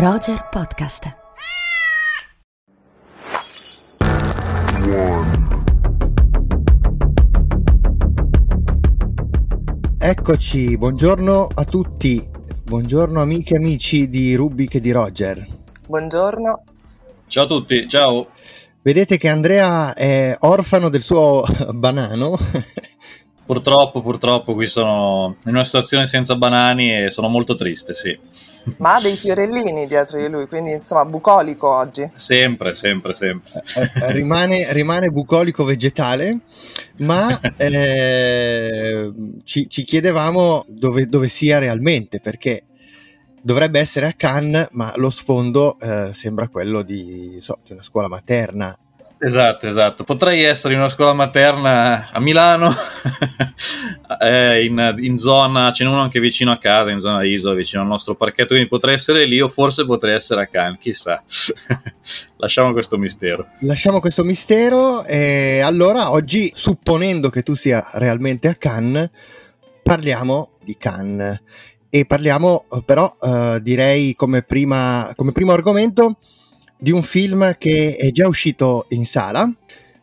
Roger Podcast. Eccoci, buongiorno a tutti, buongiorno amiche e amici di Rubik e di Roger. Buongiorno. Ciao a tutti, ciao. Vedete che Andrea è orfano del suo banano Purtroppo, purtroppo qui sono in una situazione senza banani e sono molto triste, sì. Ma ha dei fiorellini dietro di lui, quindi insomma bucolico oggi. Sempre, sempre, sempre. Eh, eh, rimane, rimane, bucolico vegetale, ma eh, ci, ci, chiedevamo dove, dove, sia realmente, perché dovrebbe essere a Cannes, ma lo sfondo eh, sembra quello di, so, di una scuola materna Esatto, esatto. Potrei essere in una scuola materna a Milano, eh, in, in, zona, ce n'è uno anche vicino a casa, in zona Isola, vicino al nostro parchetto, quindi potrei essere lì o forse potrei essere a Cannes, chissà. Lasciamo questo mistero. Lasciamo questo mistero e allora oggi, supponendo che tu sia realmente a Cannes, parliamo di Cannes e parliamo però eh, direi come, prima, come primo argomento di un film che è già uscito in sala.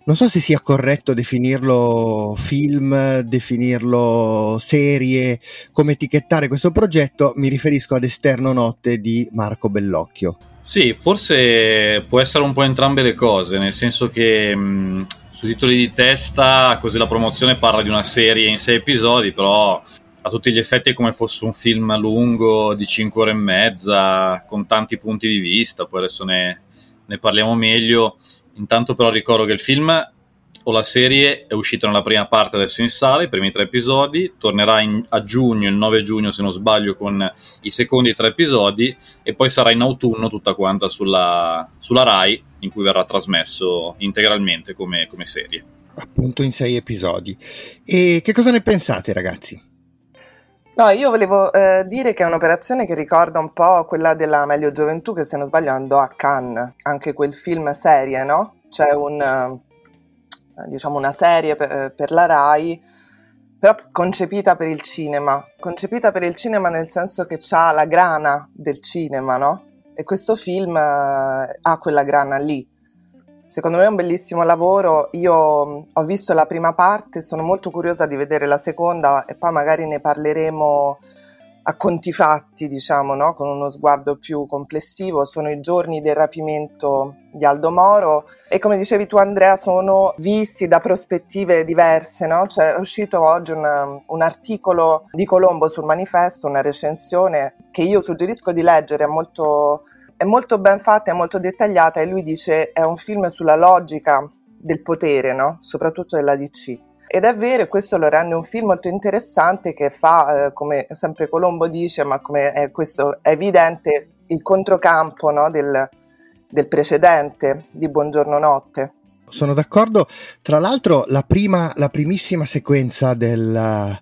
Non so se sia corretto definirlo film, definirlo serie, come etichettare questo progetto, mi riferisco ad Esterno Notte di Marco Bellocchio. Sì, forse può essere un po' entrambe le cose, nel senso che mh, sui titoli di testa, così la promozione parla di una serie in sei episodi, però a tutti gli effetti è come fosse un film lungo di 5 ore e mezza, con tanti punti di vista, poi adesso ne, ne parliamo meglio. Intanto però ricordo che il film o la serie è uscito nella prima parte adesso in sala, i primi tre episodi, tornerà in, a giugno, il 9 giugno se non sbaglio, con i secondi tre episodi e poi sarà in autunno tutta quanta sulla, sulla RAI in cui verrà trasmesso integralmente come, come serie. Appunto in sei episodi. E che cosa ne pensate ragazzi? No, io volevo eh, dire che è un'operazione che ricorda un po' quella della Meglio Gioventù che se non sbaglio andò a Cannes, anche quel film serie, no? C'è un, eh, diciamo una serie per, eh, per la RAI, però concepita per il cinema, concepita per il cinema nel senso che ha la grana del cinema, no? E questo film eh, ha quella grana lì. Secondo me è un bellissimo lavoro, io ho visto la prima parte, sono molto curiosa di vedere la seconda e poi magari ne parleremo a conti fatti, diciamo, no? con uno sguardo più complessivo. Sono i giorni del rapimento di Aldo Moro e come dicevi tu Andrea sono visti da prospettive diverse. No? Cioè, è uscito oggi un, un articolo di Colombo sul manifesto, una recensione che io suggerisco di leggere, è molto molto ben fatta, è molto dettagliata e lui dice è un film sulla logica del potere, no? soprattutto della DC. Ed è vero, e questo lo rende un film molto interessante che fa, eh, come sempre Colombo dice, ma come è, questo è evidente, il controcampo no? del, del precedente di Buongiorno Notte. Sono d'accordo. Tra l'altro, la, prima, la primissima sequenza del,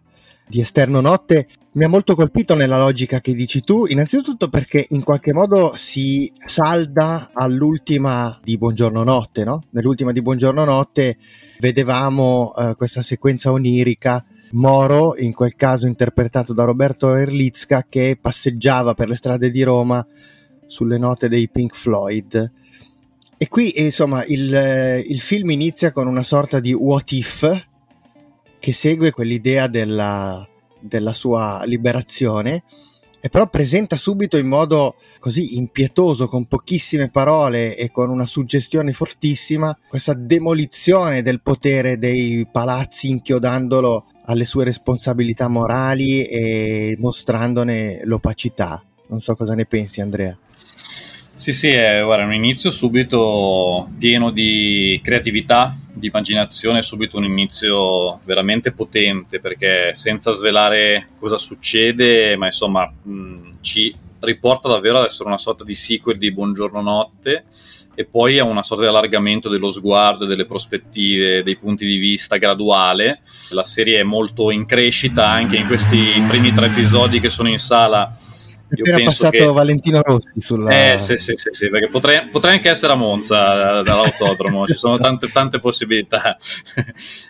di Esterno Notte mi ha molto colpito nella logica che dici tu, innanzitutto perché in qualche modo si salda all'ultima di Buongiorno Notte, no? Nell'ultima di Buongiorno Notte vedevamo uh, questa sequenza onirica, Moro, in quel caso interpretato da Roberto Erlitzka, che passeggiava per le strade di Roma sulle note dei Pink Floyd. E qui, insomma, il, il film inizia con una sorta di what if, che segue quell'idea della, della sua liberazione e però presenta subito in modo così impietoso, con pochissime parole e con una suggestione fortissima, questa demolizione del potere dei palazzi inchiodandolo alle sue responsabilità morali e mostrandone l'opacità. Non so cosa ne pensi Andrea. Sì, sì, è guarda, un inizio subito pieno di creatività, di immaginazione, subito un inizio veramente potente perché senza svelare cosa succede, ma insomma mh, ci riporta davvero ad essere una sorta di sequel di Buongiorno Notte e poi a una sorta di allargamento dello sguardo, delle prospettive, dei punti di vista graduale. La serie è molto in crescita anche in questi primi tre episodi che sono in sala io appena passato che... Valentino Rossi sulla... Eh sì, sì, sì, sì perché potrei, potrei, anche essere a Monza dall'autodromo, ci sono tante, tante possibilità.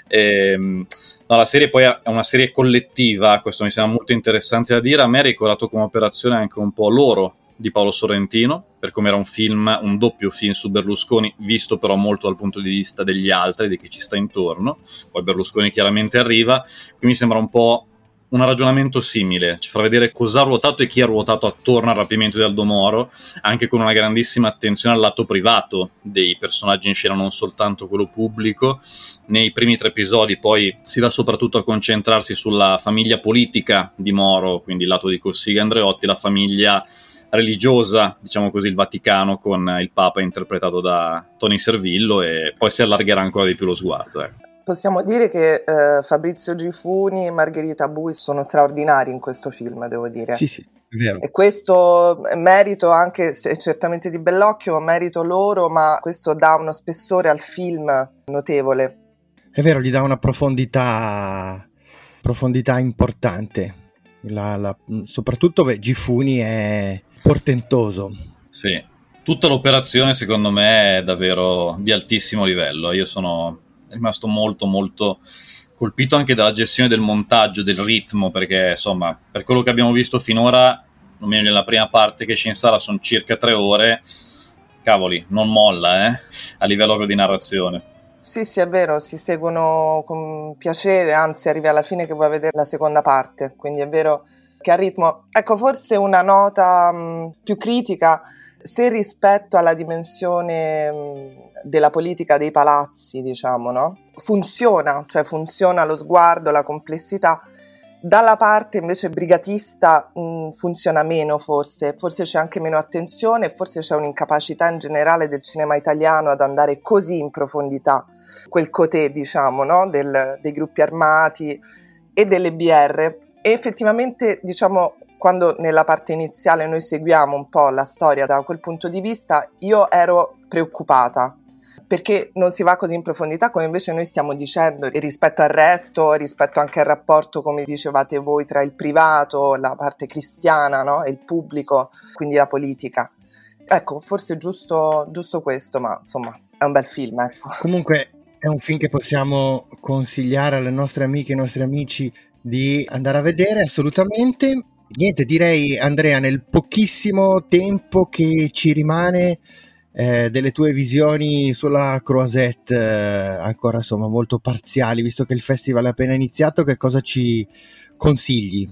e, ehm, no, la serie poi è una serie collettiva, questo mi sembra molto interessante da dire, a me ha ricordato come operazione anche un po' loro, di Paolo Sorrentino, per come era un film, un doppio film su Berlusconi, visto però molto dal punto di vista degli altri, di chi ci sta intorno. Poi Berlusconi chiaramente arriva, qui mi sembra un po' un ragionamento simile, ci fa vedere cosa ha ruotato e chi ha ruotato attorno al rapimento di Aldo Moro, anche con una grandissima attenzione al lato privato dei personaggi in scena, non soltanto quello pubblico. Nei primi tre episodi poi si va soprattutto a concentrarsi sulla famiglia politica di Moro, quindi il lato di Cossiga Andreotti, la famiglia religiosa, diciamo così, il Vaticano con il Papa interpretato da Tony Servillo e poi si allargherà ancora di più lo sguardo. Ecco. Possiamo dire che eh, Fabrizio Gifuni e Margherita Bui sono straordinari in questo film, devo dire. Sì, sì, è vero. E questo è merito anche, certamente di Bellocchio, merito loro, ma questo dà uno spessore al film notevole. È vero, gli dà una profondità, profondità importante. La, la, soprattutto beh, Gifuni è portentoso. Sì, tutta l'operazione secondo me è davvero di altissimo livello. Io sono rimasto molto molto colpito anche dalla gestione del montaggio, del ritmo, perché insomma, per quello che abbiamo visto finora, almeno nella prima parte che c'è in sala sono circa tre ore, cavoli, non molla eh, a livello di narrazione. Sì, sì, è vero, si seguono con piacere, anzi arrivi alla fine che vuoi vedere la seconda parte, quindi è vero che a ritmo... Ecco, forse una nota mh, più critica, se rispetto alla dimensione mh, della politica dei palazzi, diciamo, no? Funziona, cioè funziona lo sguardo, la complessità. Dalla parte invece brigatista mh, funziona meno forse, forse c'è anche meno attenzione, forse c'è un'incapacità in generale del cinema italiano ad andare così in profondità, quel cotè diciamo, no? Del, dei gruppi armati e delle BR. E effettivamente diciamo quando nella parte iniziale noi seguiamo un po' la storia da quel punto di vista, io ero preoccupata perché non si va così in profondità come invece noi stiamo dicendo rispetto al resto, rispetto anche al rapporto, come dicevate voi, tra il privato, la parte cristiana no? e il pubblico, quindi la politica. Ecco, forse è giusto, giusto questo, ma insomma è un bel film. Ecco. Comunque è un film che possiamo consigliare alle nostre amiche e ai nostri amici di andare a vedere assolutamente. Niente, direi Andrea, nel pochissimo tempo che ci rimane eh, delle tue visioni sulla Croisette, eh, ancora insomma molto parziali, visto che il festival è appena iniziato, che cosa ci consigli?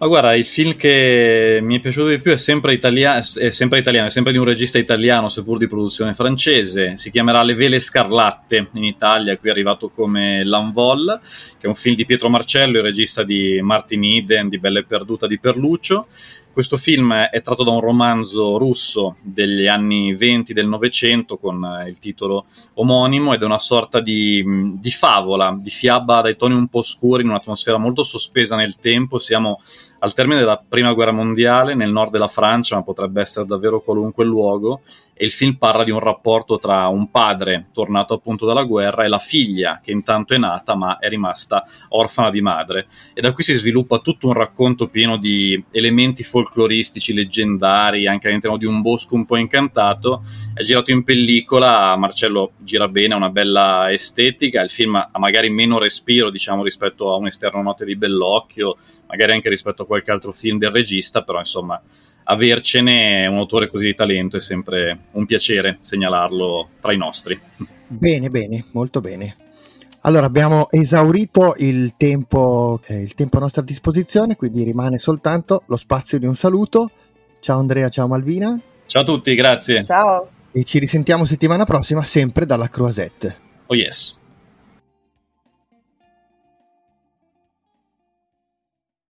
Ma guarda, il film che mi è piaciuto di più è sempre, italia- è sempre italiano, è sempre di un regista italiano, seppur di produzione francese. Si chiamerà Le Vele Scarlatte in Italia, qui è arrivato come L'Envol, che è un film di Pietro Marcello, il regista di Martin Eden, di Belle Perduta di Perluccio. Questo film è tratto da un romanzo russo degli anni 20 del Novecento con eh, il titolo omonimo ed è una sorta di, di favola, di fiaba dai toni un po' scuri in un'atmosfera molto sospesa nel tempo. Siamo al termine della prima guerra mondiale nel nord della Francia, ma potrebbe essere davvero qualunque luogo, e il film parla di un rapporto tra un padre tornato appunto dalla guerra e la figlia che intanto è nata ma è rimasta orfana di madre. E da qui si sviluppa tutto un racconto pieno di elementi folcloristici, leggendari, anche all'interno di un bosco un po' incantato. È girato in pellicola, Marcello gira bene, ha una bella estetica, il film ha magari meno respiro diciamo rispetto a un esterno notte di Bellocchio, magari anche rispetto a qualche altro film del regista, però insomma avercene un autore così di talento è sempre un piacere segnalarlo tra i nostri. Bene, bene, molto bene. Allora abbiamo esaurito il tempo, eh, il tempo a nostra disposizione, quindi rimane soltanto lo spazio di un saluto. Ciao Andrea, ciao Malvina. Ciao a tutti, grazie. Ciao. E ci risentiamo settimana prossima sempre dalla Croisette. Oh yes.